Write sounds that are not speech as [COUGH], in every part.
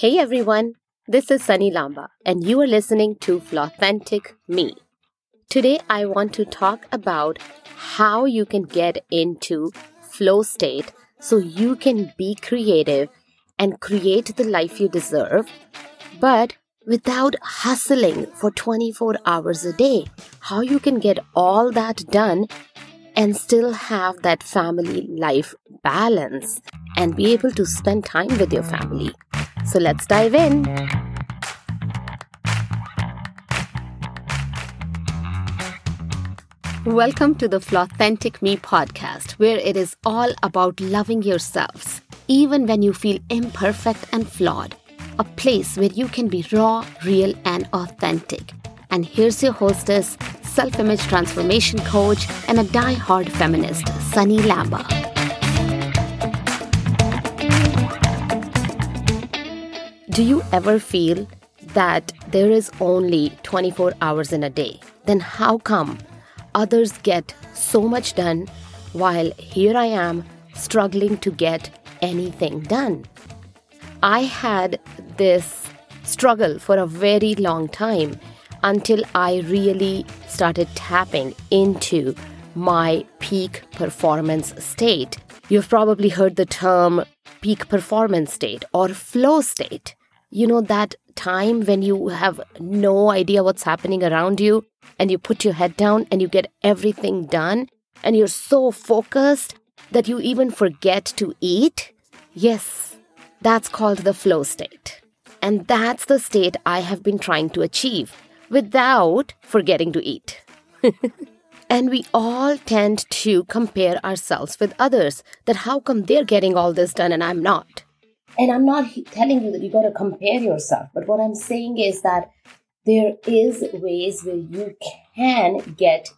Hey everyone, this is Sunny Lamba, and you are listening to Flawthentic Me. Today, I want to talk about how you can get into flow state so you can be creative and create the life you deserve, but without hustling for 24 hours a day. How you can get all that done and still have that family life balance and be able to spend time with your family. So let's dive in. Welcome to the Flawthentic Me podcast, where it is all about loving yourselves, even when you feel imperfect and flawed. A place where you can be raw, real, and authentic. And here's your hostess, self image transformation coach, and a die-hard feminist, Sunny Lamba. Do you ever feel that there is only 24 hours in a day? Then how come others get so much done while here I am struggling to get anything done? I had this struggle for a very long time until I really started tapping into my peak performance state. You've probably heard the term peak performance state or flow state. You know, that time when you have no idea what's happening around you and you put your head down and you get everything done and you're so focused that you even forget to eat? Yes, that's called the flow state. And that's the state I have been trying to achieve without forgetting to eat. [LAUGHS] and we all tend to compare ourselves with others that how come they're getting all this done and I'm not. And I'm not telling you that you got to compare yourself, but what I'm saying is that there is ways where you can get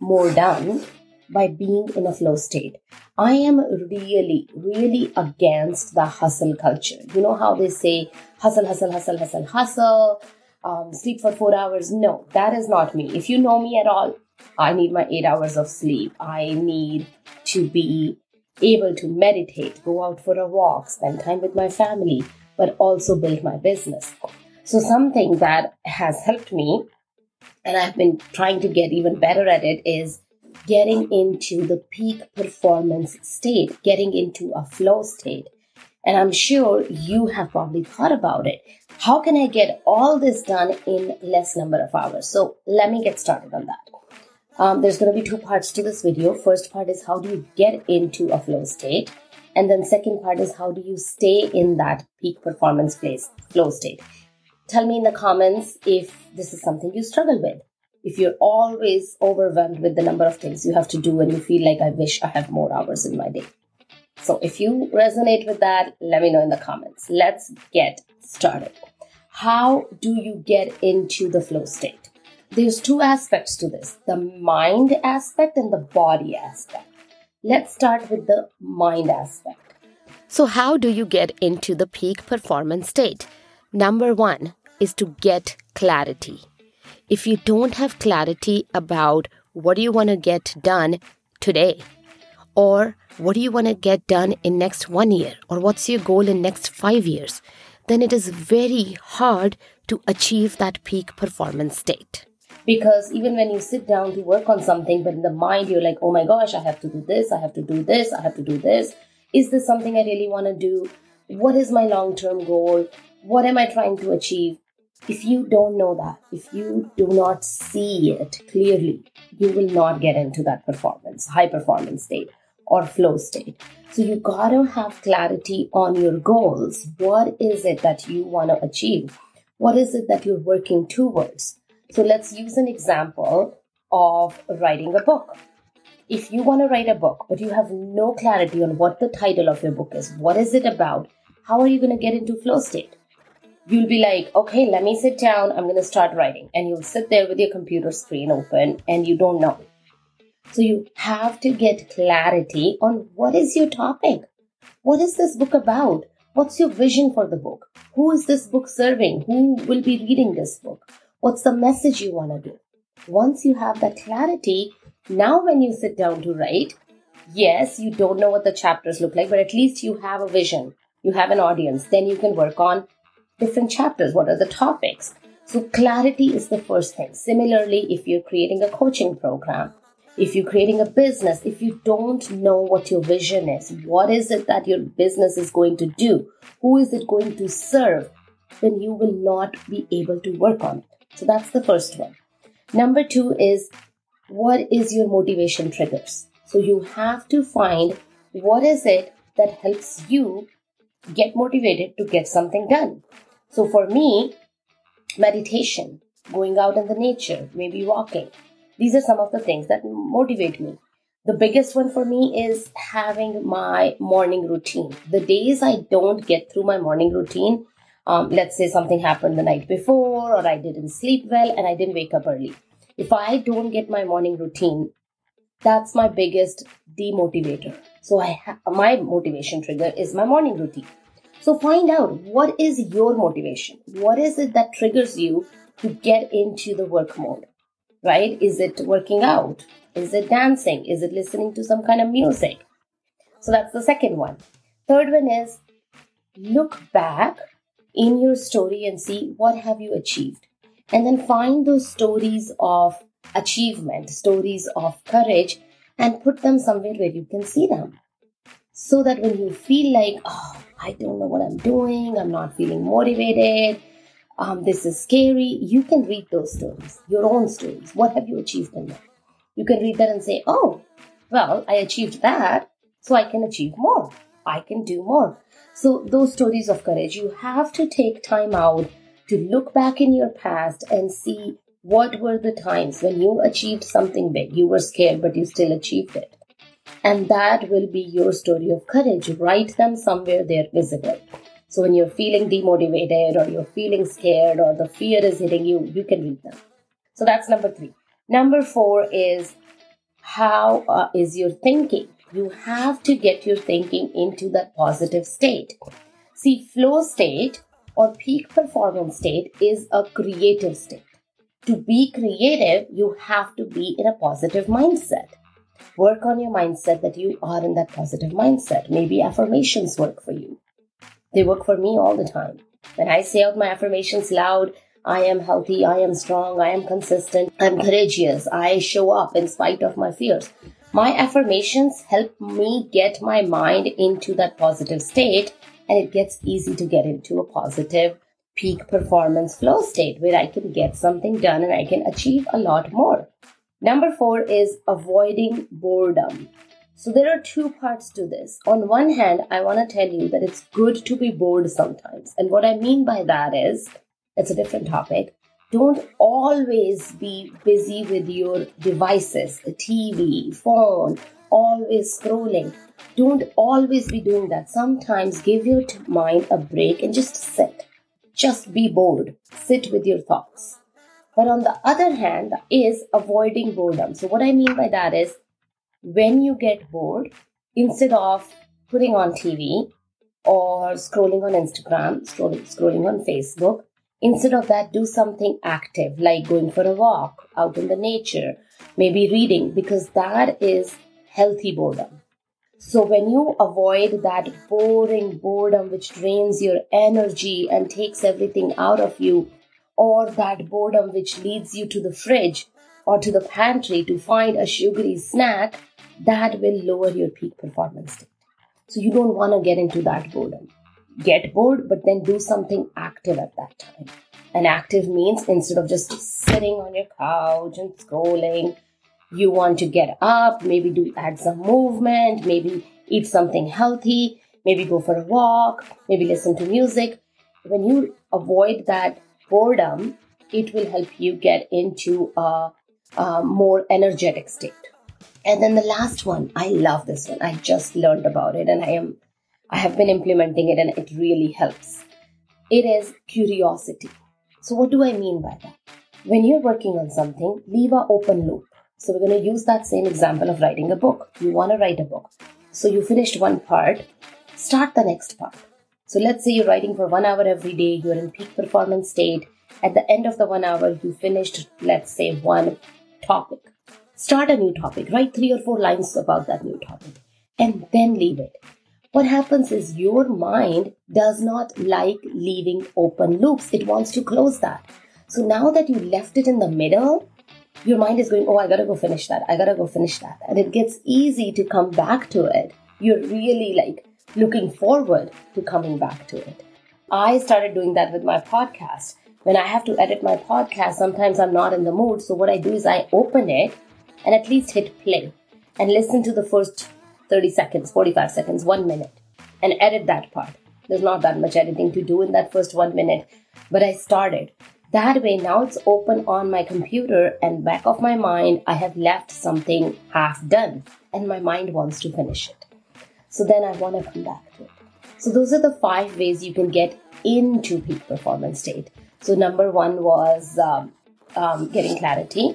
more done by being in a flow state. I am really, really against the hustle culture. You know how they say hustle, hustle, hustle, hustle, hustle, um, sleep for four hours? No, that is not me. If you know me at all, I need my eight hours of sleep. I need to be able to meditate, go out for a walk, spend time with my family, but also build my business. So, something that has helped me, and I've been trying to get even better at it, is getting into the peak performance state, getting into a flow state. And I'm sure you have probably thought about it. How can I get all this done in less number of hours? So let me get started on that. Um, there's going to be two parts to this video. First part is how do you get into a flow state? And then second part is how do you stay in that peak performance place, flow state? Tell me in the comments if this is something you struggle with if you're always overwhelmed with the number of things you have to do and you feel like I wish I have more hours in my day. So if you resonate with that, let me know in the comments. Let's get started. How do you get into the flow state? There's two aspects to this the mind aspect and the body aspect. Let's start with the mind aspect. So, how do you get into the peak performance state? Number one is to get clarity if you don't have clarity about what do you want to get done today or what do you want to get done in next 1 year? Or what's your goal in next 5 years? Then it is very hard to achieve that peak performance state. Because even when you sit down to work on something but in the mind you're like oh my gosh i have to do this i have to do this i have to do this. Is this something i really want to do? What is my long term goal? What am i trying to achieve? If you don't know that, if you do not see it clearly, you will not get into that performance, high performance state or flow state. So you got to have clarity on your goals. What is it that you want to achieve? What is it that you're working towards? So let's use an example of writing a book. If you want to write a book, but you have no clarity on what the title of your book is, what is it about? How are you going to get into flow state? you'll be like, okay, let me sit down. I'm going to start writing. And you'll sit there with your computer screen open and you don't know. So you have to get clarity on what is your topic? What is this book about? What's your vision for the book? Who is this book serving? Who will be reading this book? What's the message you want to do? Once you have that clarity, now when you sit down to write, yes, you don't know what the chapters look like, but at least you have a vision. You have an audience. Then you can work on different chapters? What are the topics? So, clarity is the first thing. Similarly, if you're creating a coaching program, if you're creating a business, if you don't know what your vision is, what is it that your business is going to do, who is it going to serve, then you will not be able to work on it. So that's the first one. Number two is what is your motivation triggers? So you have to find what is it that helps you get motivated to get something done. So for me, meditation, going out in the nature, maybe walking, these are some of the things that motivate me. The biggest one for me is having my morning routine. The days I don't get through my morning routine, um, let's say something happened the night before, or I didn't sleep well and I didn't wake up early. If I don't get my morning routine, that's my biggest demotivator. So I ha- my motivation trigger is my morning routine. So find out what is your motivation? What is it that triggers you to get into the work mode? Right? Is it working out? Is it dancing? Is it listening to some kind of music? So that's the second one. Third one is look back in your story and see what have you achieved. And then find those stories of achievement, stories of courage, and put them somewhere where you can see them. So that when you feel like, oh, I don't know what I'm doing, I'm not feeling motivated, um, this is scary, you can read those stories, your own stories. What have you achieved in them? You can read that and say, oh, well, I achieved that, so I can achieve more. I can do more. So, those stories of courage, you have to take time out to look back in your past and see what were the times when you achieved something big? You were scared, but you still achieved it. And that will be your story of courage. Write them somewhere they're visible. So when you're feeling demotivated or you're feeling scared or the fear is hitting you, you can read them. So that's number three. Number four is how uh, is your thinking? You have to get your thinking into that positive state. See, flow state or peak performance state is a creative state to be creative, you have to be in a positive mindset. Work on your mindset that you are in that positive mindset. Maybe affirmations work for you. They work for me all the time. When I say out my affirmations loud, I am healthy, I am strong, I am consistent, I'm courageous, I show up in spite of my fears. My affirmations help me get my mind into that positive state and it gets easy to get into a positive peak performance flow state where I can get something done and I can achieve a lot more. Number four is avoiding boredom. So there are two parts to this. On one hand, I want to tell you that it's good to be bored sometimes. And what I mean by that is, it's a different topic. Don't always be busy with your devices, the TV, phone, always scrolling. Don't always be doing that. Sometimes give your mind a break and just sit just be bored, sit with your thoughts. But on the other hand, is avoiding boredom. So, what I mean by that is when you get bored, instead of putting on TV or scrolling on Instagram, scrolling, scrolling on Facebook, instead of that, do something active like going for a walk out in the nature, maybe reading, because that is healthy boredom. So when you avoid that boring boredom which drains your energy and takes everything out of you, or that boredom which leads you to the fridge or to the pantry to find a sugary snack, that will lower your peak performance. So you don't want to get into that boredom. Get bored, but then do something active at that time. And active means instead of just sitting on your couch and scrolling, you want to get up, maybe do add some movement, maybe eat something healthy, maybe go for a walk, maybe listen to music. When you avoid that boredom, it will help you get into a, a more energetic state. And then the last one, I love this one. I just learned about it and I am I have been implementing it and it really helps. It is curiosity. So what do I mean by that? When you're working on something, leave a open loop. So we're going to use that same example of writing a book. You want to write a book. So you finished one part, start the next part. So let's say you're writing for one hour every day, you're in peak performance state. At the end of the one hour, you finished, let's say, one topic. Start a new topic, write three or four lines about that new topic, and then leave it. what happens is your mind does not like leaving open loops. It wants to close that. So now that you left it in the middle, your mind is going, oh, I gotta go finish that. I gotta go finish that. And it gets easy to come back to it. You're really like looking forward to coming back to it. I started doing that with my podcast. When I have to edit my podcast, sometimes I'm not in the mood. So what I do is I open it and at least hit play and listen to the first 30 seconds, 45 seconds, one minute and edit that part. There's not that much editing to do in that first one minute, but I started. That way, now it's open on my computer and back of my mind, I have left something half done and my mind wants to finish it. So then I want to come back to it. So those are the five ways you can get into peak performance state. So number one was um, um, getting clarity.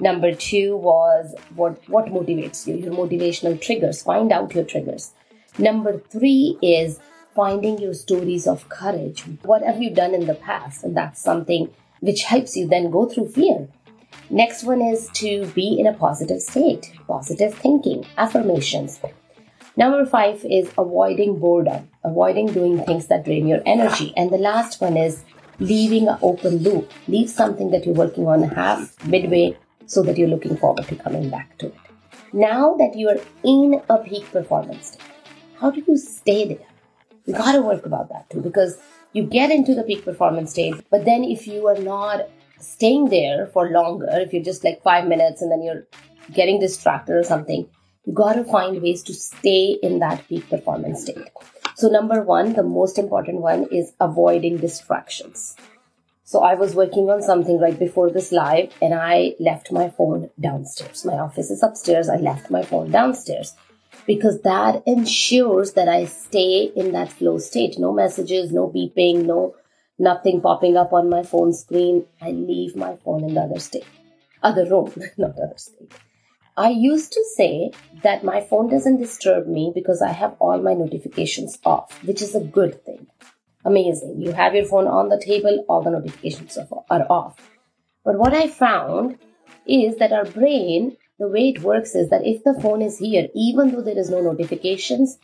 Number two was what, what motivates you, your motivational triggers. Find out your triggers. Number three is finding your stories of courage. What have you done in the past? And that's something which helps you then go through fear. Next one is to be in a positive state, positive thinking, affirmations. Number five is avoiding boredom, avoiding doing things that drain your energy. And the last one is leaving an open loop. Leave something that you're working on half, midway, so that you're looking forward to coming back to it. Now that you are in a peak performance state, how do you stay there? You gotta work about that too because you get into the peak performance state, but then if you are not staying there for longer, if you're just like five minutes and then you're getting distracted or something, you gotta find ways to stay in that peak performance state. So, number one, the most important one is avoiding distractions. So I was working on something right before this live and I left my phone downstairs. My office is upstairs. I left my phone downstairs because that ensures that I stay in that flow state. No messages, no beeping, no nothing popping up on my phone screen. I leave my phone in the other state, other room, [LAUGHS] not other state. I used to say that my phone doesn't disturb me because I have all my notifications off, which is a good thing amazing. You have your phone on the table, all the notifications are off. But what I found is that our brain, the way it works is that if the phone is here, even though there is no notifications,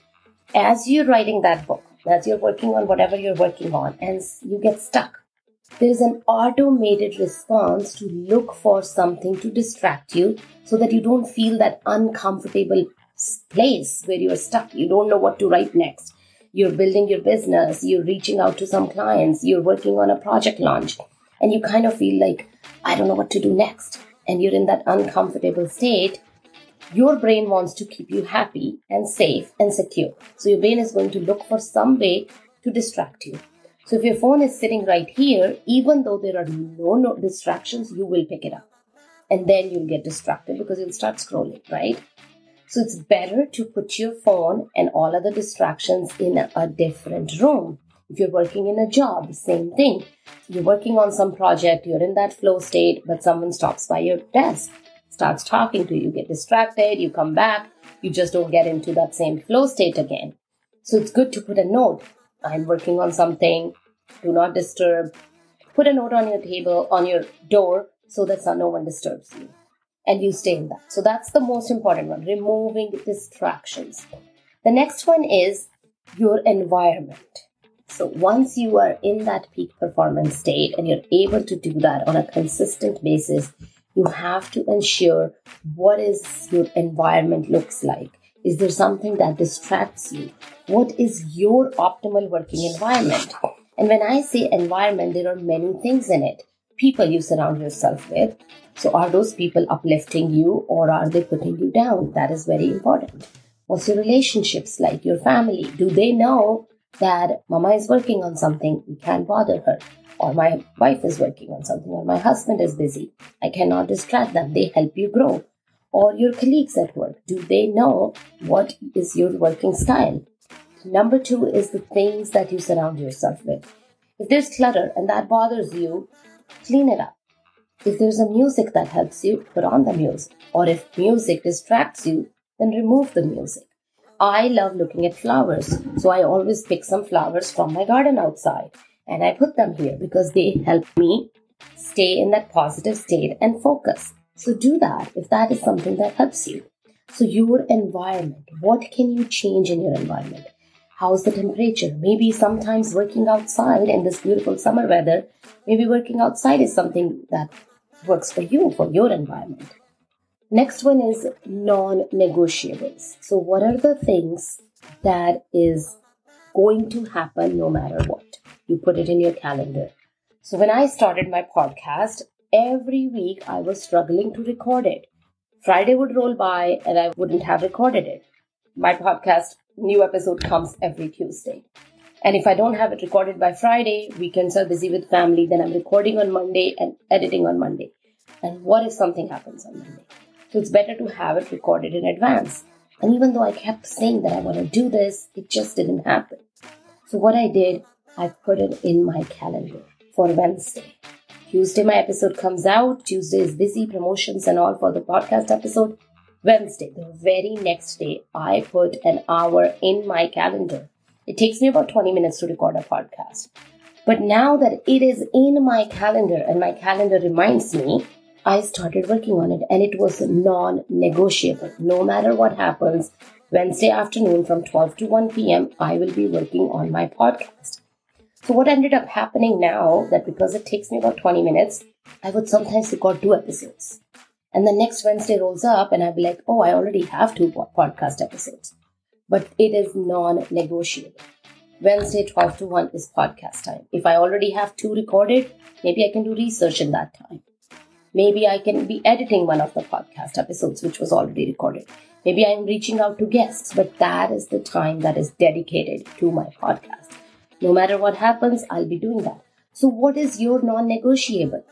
as you're writing that book, as you're working on whatever you're working on, and you get stuck, there is an automated response to look for something to distract you so that you don't feel that uncomfortable place where you're stuck. You don't know what to write next you're building your business, you're reaching out to some clients, you're working on a project launch, and you kind of feel like, I don't know what to do next. And you're in that uncomfortable state. Your brain wants to keep you happy and safe and secure. So your brain is going to look for some way to distract you. So if your phone is sitting right here, even though there are no, no distractions, you will pick it up. And then you'll get distracted because you'll start scrolling, right? So it's better to put your phone and all other distractions in a different room. If you're working in a job, same thing. You're working on some project, you're in that flow state, but someone stops by your desk, starts talking to you, get distracted, you come back, you just don't get into that same flow state again. So it's good to put a note. I'm working on something, do not disturb. Put a note on your table, on your door, so that no one disturbs you and you stay in that. So that's the most important one, removing distractions. The next one is your environment. So once you are in that peak performance state and you're able to do that on a consistent basis, you have to ensure what is your environment looks like. Is there something that distracts you? What is your optimal working environment? And when I say environment, there are many things in it. People you surround yourself with, so, are those people uplifting you or are they putting you down? That is very important. What's your relationships like? Your family? Do they know that mama is working on something? We can't bother her. Or my wife is working on something, or my husband is busy. I cannot distract them. They help you grow. Or your colleagues at work. Do they know what is your working style? Number two is the things that you surround yourself with. If there's clutter and that bothers you, clean it up. If there's a music that helps you, put on the music. Or if music distracts you, then remove the music. I love looking at flowers, so I always pick some flowers from my garden outside and I put them here because they help me stay in that positive state and focus. So do that if that is something that helps you. So your environment, what can you change in your environment? How's the temperature? Maybe sometimes working outside in this beautiful summer weather, maybe working outside is something that works for you, for your environment. Next one is non negotiables. So, what are the things that is going to happen no matter what? You put it in your calendar. So, when I started my podcast, every week I was struggling to record it. Friday would roll by and I wouldn't have recorded it. My podcast new episode comes every Tuesday. And if I don't have it recorded by Friday, weekends are busy with family, then I'm recording on Monday and editing on Monday. And what if something happens on Monday? So it's better to have it recorded in advance. And even though I kept saying that I want to do this, it just didn't happen. So what I did, I put it in my calendar for Wednesday. Tuesday, my episode comes out. Tuesday is busy, promotions and all for the podcast episode. Wednesday, the very next day, I put an hour in my calendar. It takes me about 20 minutes to record a podcast. But now that it is in my calendar and my calendar reminds me, I started working on it and it was non negotiable. No matter what happens, Wednesday afternoon from 12 to 1 p.m., I will be working on my podcast. So, what ended up happening now that because it takes me about 20 minutes, I would sometimes record two episodes. And the next Wednesday rolls up, and I'd be like, oh, I already have two podcast episodes. But it is non negotiable. Wednesday, 12 to 1 is podcast time. If I already have two recorded, maybe I can do research in that time. Maybe I can be editing one of the podcast episodes, which was already recorded. Maybe I'm reaching out to guests, but that is the time that is dedicated to my podcast. No matter what happens, I'll be doing that. So, what is your non negotiable?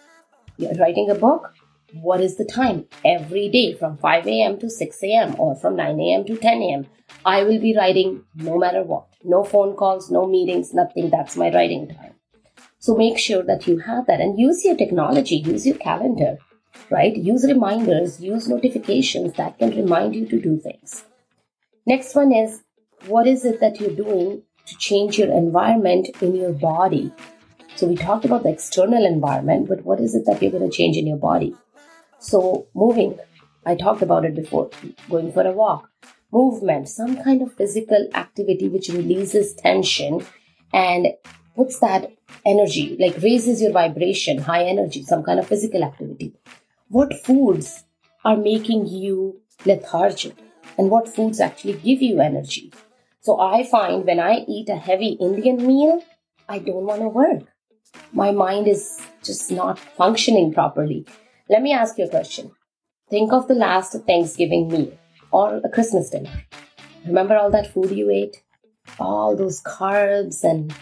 You're writing a book? what is the time every day from 5 a.m. to 6 a.m. or from 9 a.m. to 10 a.m. I will be writing no matter what. No phone calls, no meetings, nothing. That's my writing time. So make sure that you have that and use your technology, use your calendar, right? Use reminders, use notifications that can remind you to do things. Next one is what is it that you're doing to change your environment in your body? So we talked about the external environment, but what is it that you're going to change in your body? So, moving, I talked about it before, going for a walk, movement, some kind of physical activity which releases tension and puts that energy, like raises your vibration, high energy, some kind of physical activity. What foods are making you lethargic and what foods actually give you energy? So I find when I eat a heavy Indian meal, I don't want to work. My mind is just not functioning properly. Let me ask you a question. Think of the last Thanksgiving meal or a Christmas dinner. Remember all that food you ate? All those carbs and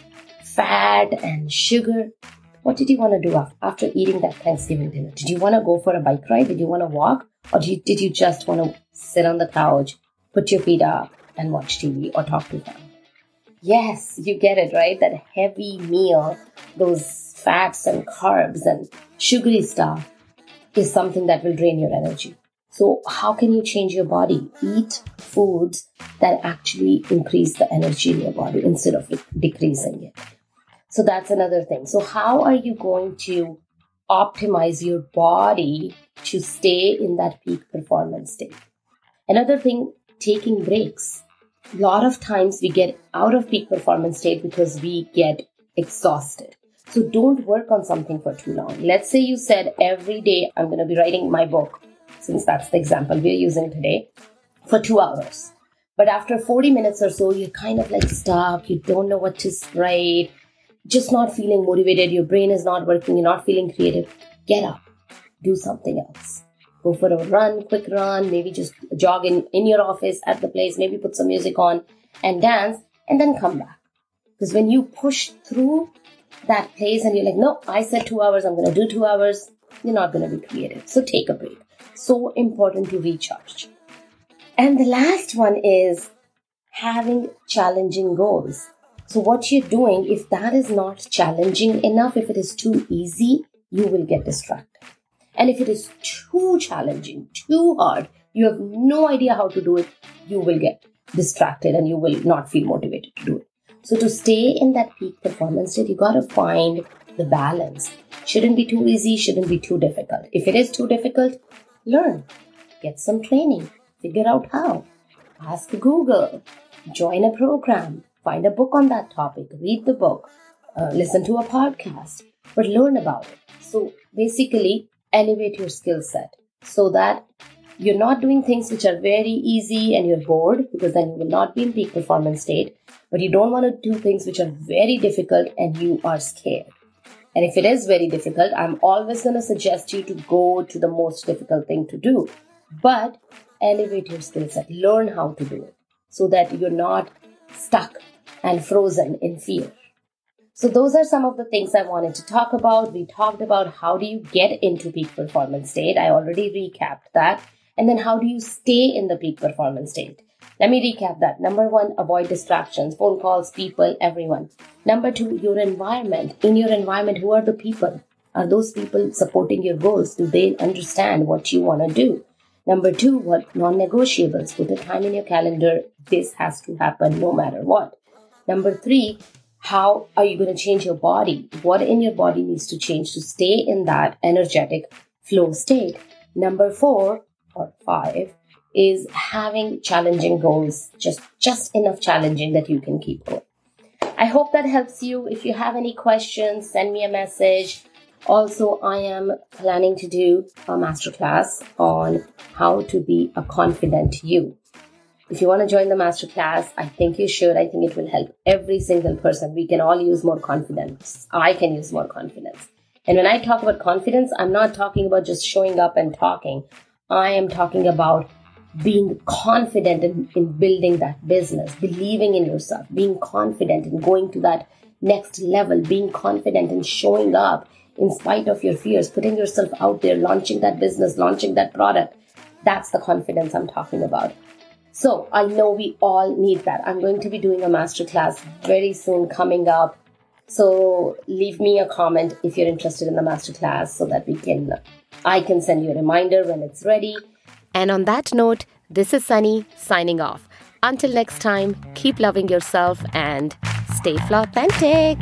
fat and sugar. What did you want to do after eating that Thanksgiving dinner? Did you want to go for a bike ride? Did you want to walk? Or did you, just want to sit on the couch, put your feet up, and watch TV or talk to them. Yes, you get it, right? That heavy meal, those fats and carbs and sugary stuff is something that will drain your energy. So, how can you change your body? Eat foods that actually increase the energy in your body instead of decreasing it. So, that's another thing. So, how are you going to optimize your body to stay in that peak performance state? Another thing, taking breaks. A lot of times we get out of peak performance state because we get exhausted. So don't work on something for too long. Let's say you said every day I'm going to be writing my book, since that's the example we're using today, for two hours. But after 40 minutes or so, you're kind of like stuck. You don't know what to write, just not feeling motivated. Your brain is not working. You're not feeling creative. Get up, do something else. Go for a run, quick run, maybe just jog in, in your office at the place, maybe put some music on and dance, and then come back. Because when you push through, that pace and you're like, no, I said two hours, I'm going to do two hours, you're not going to be creative. So take a break. So important to recharge. And the last one is having challenging goals. So what you're doing, if that is not challenging enough, if it is too easy, you will get distracted. And if it is too challenging, too hard, you have no idea how to do it, you will get distracted and you will not feel motivated to do it. So to stay in that peak performance state, you gotta find the balance. Shouldn't be too easy, shouldn't be too difficult. If it is too difficult, learn. Get some training. Figure out how. Ask Google. Join a program. find a book on that topic, read the book, uh, listen to a podcast, but learn about it. So basically, elevate your skill set so that you're not doing things which are very easy and you're bored because then you will not be in peak performance state. But you don't want to do things which are very difficult and you are scared. And if it is very difficult, I'm always going to suggest you to go to the most difficult thing to do. But elevate your skill set, learn how to do it so that you're not stuck and frozen in fear. So those are some of the things I wanted to talk about. We talked about how do you get into peak performance state. I already recapped that. And then how do you stay in the peak performance state? Let me recap that. Number one, avoid distractions, phone calls, people, everyone. Number two, your environment. In your environment, who are the people? Are those people supporting your goals? Do they understand what you want to do? Number two, what non negotiables? Put a time in your calendar. This has to happen no matter what. Number three, how are you going to change your body? What in your body needs to change to stay in that energetic flow state? Number four or five is having challenging goals, just, just enough challenging that you can keep going. I hope that helps you. If you have any questions, send me a message. Also, I am planning to do a masterclass on how to be a confident you. If you want to join the masterclass, I think you should. I think it will help every single person. We can all use more confidence. I can use more confidence. And when I talk about confidence, I'm not talking about just showing up and talking. I am talking about being confident in, in building that business, believing in yourself, being confident in going to that next level, being confident in showing up in spite of your fears, putting yourself out there, launching that business, launching that product. That's the confidence I'm talking about. So I know we all need that. I'm going to be doing a masterclass very soon coming up. So leave me a comment if you're interested in the masterclass so that we can I can send you a reminder when it's ready. And on that note, this is Sunny signing off. Until next time, keep loving yourself and stay authentic.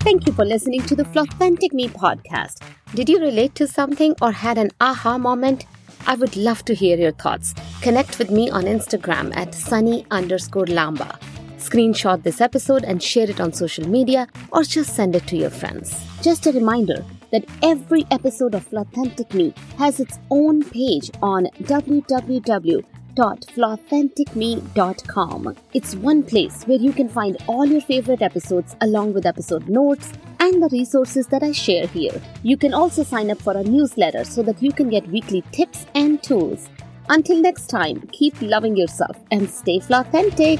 Thank you for listening to the Flawthentic Me podcast. Did you relate to something or had an aha moment? I would love to hear your thoughts. Connect with me on Instagram at sunny underscore lamba. Screenshot this episode and share it on social media or just send it to your friends. Just a reminder that every episode of Flawthentic Me has its own page on www.flawthenticme.com. It's one place where you can find all your favorite episodes along with episode notes and the resources that I share here. You can also sign up for a newsletter so that you can get weekly tips and tools. Until next time, keep loving yourself and stay authentic.